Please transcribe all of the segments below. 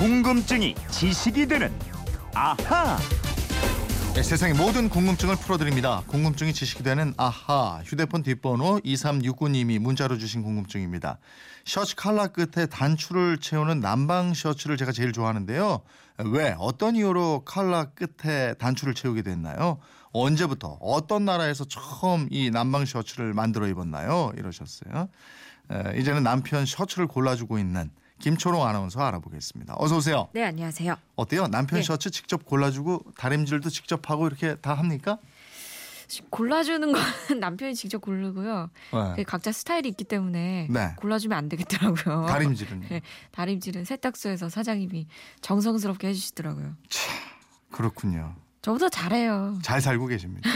궁금증이 지식이 되는 아하. 네, 세상의 모든 궁금증을 풀어드립니다. 궁금증이 지식이 되는 아하 휴대폰 뒷번호 2369님이 문자로 주신 궁금증입니다. 셔츠 칼라 끝에 단추를 채우는 남방 셔츠를 제가 제일 좋아하는데요. 왜 어떤 이유로 칼라 끝에 단추를 채우게 됐나요? 언제부터 어떤 나라에서 처음 이 남방 셔츠를 만들어 입었나요? 이러셨어요. 에, 이제는 남편 셔츠를 골라주고 있는 김초롱 아나운서 알아보겠습니다. 어서 오세요. 네, 안녕하세요. 어때요? 남편 네. 셔츠 직접 골라주고 다림질도 직접 하고 이렇게 다 합니까? 골라주는 건 남편이 직접 고르고요. 네. 각자 스타일이 있기 때문에 네. 골라주면 안 되겠더라고요. 다림질은 네, 다림질은 세탁소에서 사장님이 정성스럽게 해주시더라고요. 그렇군요. 저보다 잘해요. 잘 살고 계십니다.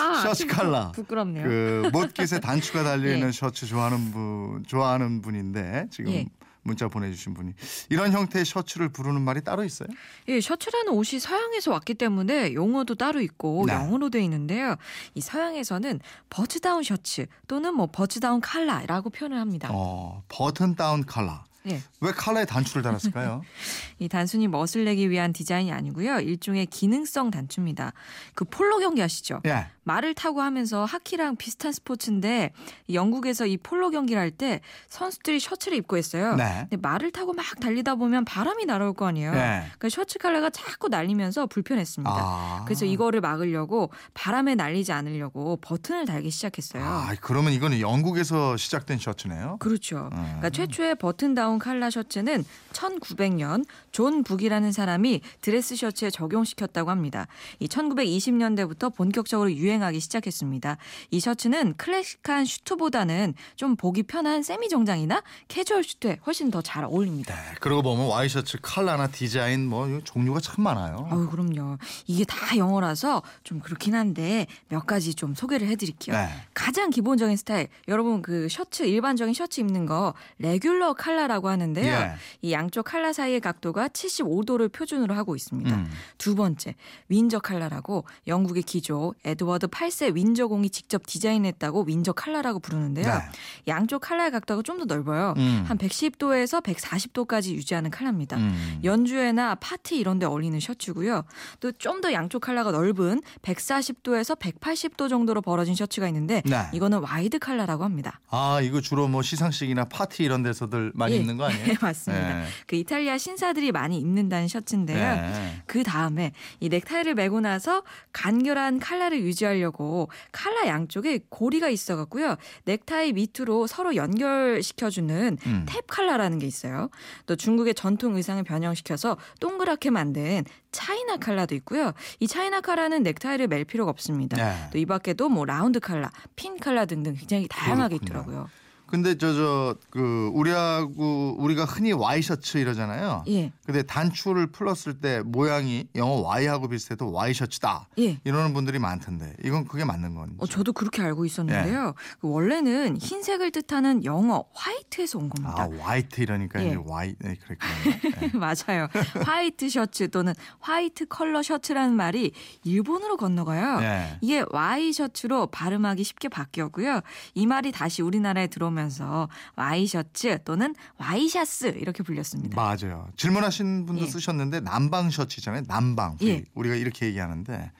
아, 셔츠 칼라. 부끄럽네요. 그 목깃에 단추가 달려 있는 예. 셔츠 좋아하는 분 좋아하는 분인데 지금 예. 문자 보내주신 분이 이런 형태의 셔츠를 부르는 말이 따로 있어요? 예, 셔츠라는 옷이 서양에서 왔기 때문에 용어도 따로 있고 네. 영어로 돼 있는데요. 이 서양에서는 button down 셔츠 또는 뭐 button down 칼라라고 표현을 합니다. 어 button down 칼라. 예. 왜 칼라에 단추를 달았을까요? 이 단순히 멋을 내기 위한 디자인이 아니고요. 일종의 기능성 단추입니다. 그 폴로 경기 아시죠? 예. 말을 타고 하면서 하키랑 비슷한 스포츠인데 이 영국에서 이 폴로 경기를 할 때 선수들이 셔츠를 입고 했어요. 네. 근데 말을 타고 막 달리다 보면 바람이 날아올 거 아니에요. 네. 그 셔츠 컬러가 자꾸 날리면서 불편했습니다. 아. 그래서 이거를 막으려고 바람에 날리지 않으려고 버튼을 달기 시작했어요. 아 그러면 이거는 영국에서 시작된 셔츠네요. 그렇죠. 음. 그러니까 최초의 버튼 다운 칼라 셔츠는 1900년 존 브룩이라는 사람이 드레스 셔츠에 적용시켰다고 합니다. 이 1920년대부터 본격적으로 유행 하기 시작했습니다. 이 셔츠는 클래식한 슈트보다는 좀 보기 편한 세미 정장이나 캐주얼 슈트에 훨씬 더 잘 어울립니다. 네. 그러고 보면 와이셔츠 칼라나 디자인 뭐 종류가 참 많아요. 아유, 그럼요. 이게 다 영어라서 좀 그렇긴 한데 몇 가지 좀 소개를 해드릴게요. 네. 가장 기본적인 스타일, 여러분 그 셔츠 일반적인 셔츠 입는 거 regular 칼라라고 하는데요. 예. 이 양쪽 칼라 사이의 각도가 75도를 표준으로 하고 있습니다. 음. 두 번째, 윈저 칼라라고 영국의 기조 에드워드 8세 윈저공이 직접 디자인했다고 윈저 칼라라고 부르는데요. 네. 양쪽 칼라의 각도가 좀 더 넓어요. 음. 한 110도에서 140도까지 유지하는 칼라입니다. 음. 연주회나 파티 이런 데 어울리는 셔츠고요. 또 좀 더 양쪽 칼라가 넓은 140도에서 180도 정도로 벌어진 셔츠가 있는데 네. 이거는 와이드 칼라라고 합니다. 아 이거 주로 뭐 시상식이나 파티 이런 데서들 많이 예. 입는 거 아니에요? 네, 맞습니다. 네. 그 이탈리아 신사들이 많이 입는다는 셔츠인데요. 네. 그 다음에 이 넥타이를 매고 나서 간결한 칼라를 유지 하려고 칼라 양쪽에 고리가 있어갖고요. 넥타이 밑으로 서로 연결시켜주는 음. 탭 칼라라는 게 있어요. 또 중국의 전통 의상을 변형시켜서 동그랗게 만든 차이나 칼라도 있고요. 이 차이나 칼라는 넥타이를 멜 필요가 없습니다. 네. 또이 밖에도 뭐 라운드 칼라, 핀 칼라 등등 굉장히 다양하게 그렇군요. 있더라고요. 근데 저 저 그 우리하고 우리가 흔히 와이셔츠 이러잖아요. 예, 근데 단추를 풀었을 때 모양이 영어 Y하고 비슷해도 와이셔츠다. 예. 이러는 분들이 많던데 이건 그게 맞는 건지. 어, 저도 그렇게 알고 있었는데요. 예. 그 원래는 흰색을 뜻하는 영어 화이트에서 온 겁니다. 아 화이트 이러니까 예. 이제 와이 네, 그랬군요. 네. 맞아요. 화이트 셔츠 또는 화이트 컬러 셔츠라는 말이 일본으로 건너가요. 네. 이게 와이 셔츠로 발음하기 쉽게 바뀌었고요. 이 말이 다시 우리나라에 들어 오면서 와이 셔츠 또는 와이샤스 이렇게 불렸습니다. 맞아요. 질문하신 분도 예. 쓰셨는데 남방 셔츠잖아요. 남방. 우리, 예. 우리가 이렇게 얘기하는데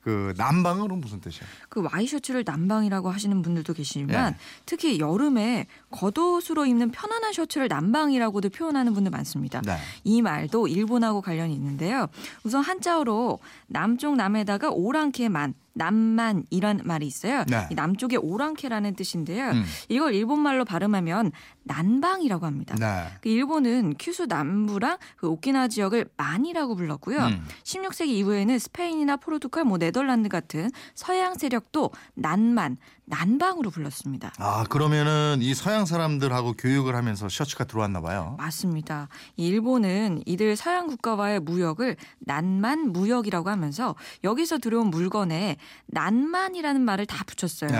그 남방은 무슨 뜻이에요? 그 와이셔츠를 남방이라고 하시는 분들도 계시지만 예. 특히 여름에 겉옷으로 입는 편안한 셔츠를 남방이라고도 표현하는 분들 많습니다. 네. 이 말도 일본하고 관련이 있는데요. 우선 한자어로 남쪽 남에다가 오랑캐 만 남만 이런 말이 있어요. 네. 이 남쪽의 오랑캐라는 뜻인데요. 음. 이걸 일본말로 발음하면 난방이라고 합니다. 네. 그 일본은 큐슈 남부랑 그 오키나와 지역을 만이라고 불렀고요. 음. 16세기 이후에는 스페인이나 포르투갈, 뭐 네덜란드 같은 서양 세력도 난만, 난방으로 불렀습니다. 아 그러면은 이 서양 사람들하고 교육을 하면서 셔츠가 들어왔나 봐요. 맞습니다. 이 일본은 이들 서양 국가와의 무역을 난만 무역이라고 하면서 여기서 들어온 물건에 난만이라는 말을 다 붙였어요. 네.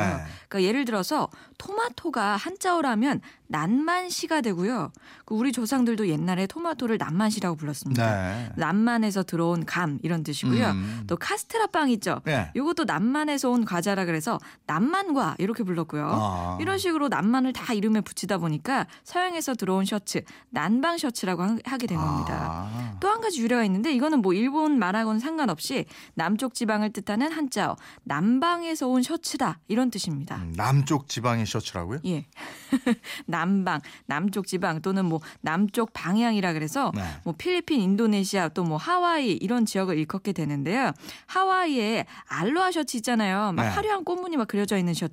그러니까 예를 들어서 토마토가 한자어라면 난만시가 되고요. 그 우리 조상들도 옛날에 토마토를 난만시라고 불렀습니다. 네. 남만에서 들어온 감 이런 뜻이고요. 음. 또 카스테라 빵 있죠. 네. 이것도 남만에서 온 과자라 그래서 남 방과 이렇게 불렀고요. 아. 이런 식으로 남만을 다 이름에 붙이다 보니까 서양에서 들어온 셔츠 난방 셔츠라고 하- 하게 된 겁니다. 아. 또한 가지 유래가 있는데 이거는 뭐 일본 말하고는 상관없이 남쪽 지방을 뜻하는 한자어 남방에서 온 셔츠다 이런 뜻입니다. 음, 남쪽 지방의 셔츠라고요? 예. 남방, 남쪽 지방 또는 뭐 남쪽 방향이라 그래서 네. 뭐 필리핀, 인도네시아 또 뭐 하와이 이런 지역을 일컫게 되는데요. 하와이에 알로하 셔츠 있잖아요. 막 네. 화려한 꽃무늬 막 그려져 있는 셔츠.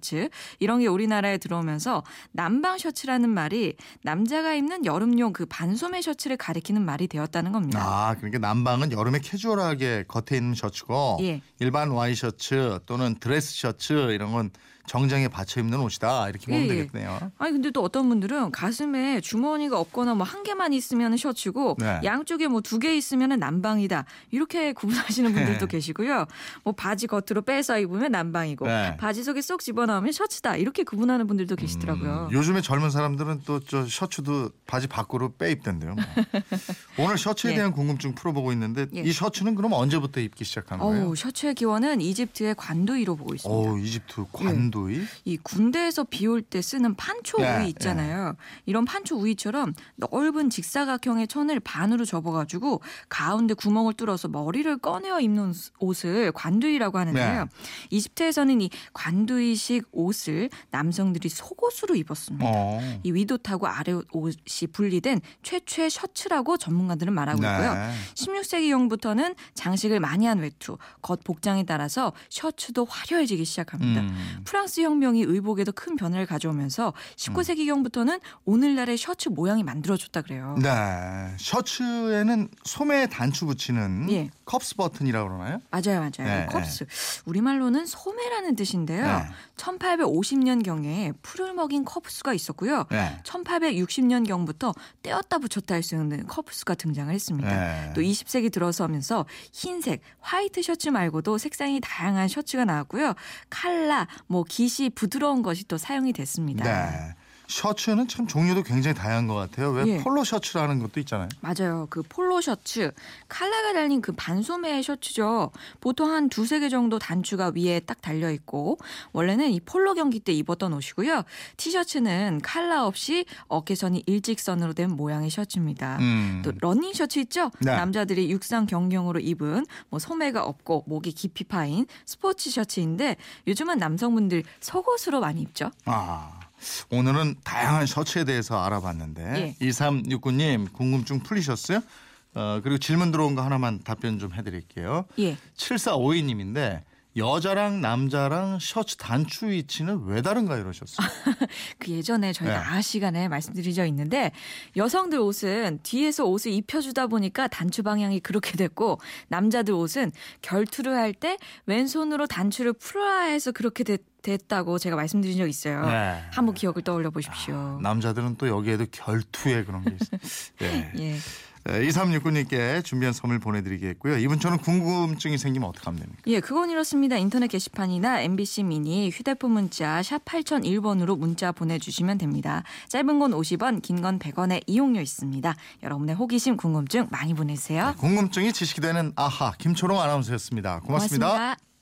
이런 게 우리나라에 들어오면서 남방 셔츠라는 말이 남자가 입는 여름용 그 반소매 셔츠를 가리키는 말이 되었다는 겁니다. 아, 그러니까 남방은 여름에 캐주얼하게 겉에 있는 셔츠고 예. 일반 와이셔츠 또는 드레스 셔츠 이런 건 정장에 받쳐 입는 옷이다 이렇게 보면 예, 예. 되겠네요. 아니 근데 또 어떤 분들은 가슴에 주머니가 없거나 뭐 한 개만 있으면 셔츠고 네. 양쪽에 뭐 두 개 있으면 남방이다 이렇게 구분하시는 분들도 네. 계시고요. 뭐 바지 겉으로 빼서 입으면 남방이고 네. 바지 속에 쏙 집어넣으면 셔츠다 이렇게 구분하는 분들도 계시더라고요. 음, 요즘에 젊은 사람들은 또 저 셔츠도 바지 밖으로 빼 입던데요. 뭐. 오늘 셔츠에 예. 대한 궁금증 풀어보고 있는데 예. 이 셔츠는 그럼 언제부터 입기 시작한 거예요? 어우 셔츠의 기원은 이집트의 관두이로 보고 있습니다. 어 이집트 관 도이 이 군대에서 비 올 때 쓰는 판초 네, 우이 있잖아요. 이런 판초 우이처럼 넓은 직사각형의 천을 반으로 접어가지고 가운데 구멍을 뚫어서 머리를 꺼내어 입는 옷을 관두이라고 하는데요. 네. 이집트에서는 이 관두이식 옷을 남성들이 속옷으로 입었습니다. 어. 이 위도 타고 아래 옷이 분리된 최초의 셔츠라고 전문가들은 말하고 있고요. 네. 16세기경부터는 장식을 많이 한 외투, 겉 복장에 따라서 셔츠도 화려해지기 시작합니다. 음. 프랑스 혁명이 의복에도 큰 변화를 가져오면서 19세기경부터는 오늘날의 셔츠 모양이 만들어졌다 그래요. 네. 셔츠에는 소매 단추 붙이는 예. 컵스 버튼이라고 그러나요? 맞아요, 맞아요. 네, 컵스. 우리말로는 소매라는 뜻인데요. 네. 1850년경에 풀을 먹인 컵스가 있었고요. 네. 1860년경부터 떼었다 붙였다 할 수 있는 컵스가 등장을 했습니다. 네. 또 20세기 들어서면서 흰색, 화이트 셔츠 말고도 색상이 다양한 셔츠가 나왔고요. 칼라, 뭐 깃이 부드러운 것이 또 사용이 됐습니다. 네. 셔츠는 참 종류도 굉장히 다양한 것 같아요. 왜 예. 폴로 셔츠라는 것도 있잖아요. 맞아요. 그 폴로 셔츠, 칼라가 달린 그 반소매 셔츠죠. 보통 한 두세 개 정도 단추가 위에 딱 달려 있고 원래는 이 폴로 경기 때 입었던 옷이고요. 티셔츠는 칼라 없이 어깨선이 일직선으로 된 모양의 셔츠입니다. 음. 또 러닝 셔츠 있죠? 네. 남자들이 육상 경기용으로 입은 뭐 소매가 없고 목이 깊이 파인 스포츠 셔츠인데 요즘은 남성분들 속옷으로 많이 입죠. 아. 오늘은 다양한 셔츠에 대해서 알아봤는데 예. 2369님 궁금증 풀리셨어요? 어, 그리고 질문 들어온 거 하나만 답변 좀 해드릴게요. 예. 7452님인데 여자랑 남자랑 셔츠 단추 위치는 왜 다른가 이러셨어요. 그 예전에 저희가 네. 아 시간에 말씀드린 적 있는데 여성들 옷은 뒤에서 옷을 입혀주다 보니까 단추 방향이 그렇게 됐고 남자들 옷은 결투를 할 때 왼손으로 단추를 풀어야 해서 그렇게 됐, 됐다고 제가 말씀드린 적 있어요. 네. 한번 기억을 떠올려 보십시오. 남자들은 또 여기에도 결투에 그런 게 있어요. 네. 예. 2369님께 준비한 선물 보내드리겠고요. 이분 저는 궁금증이 생기면 어떻게 하면 됩니까? 예, 그건 이렇습니다. 인터넷 게시판이나 MBC 미니 휴대폰 문자 샵 8001번으로 문자 보내주시면 됩니다. 짧은 건 50원, 긴 건 100원의 이용료 있습니다. 여러분의 호기심, 궁금증 많이 보내주세요. 궁금증이 지식이 되는 아하 김초롱 아나운서였습니다 고맙습니다. 고맙습니다.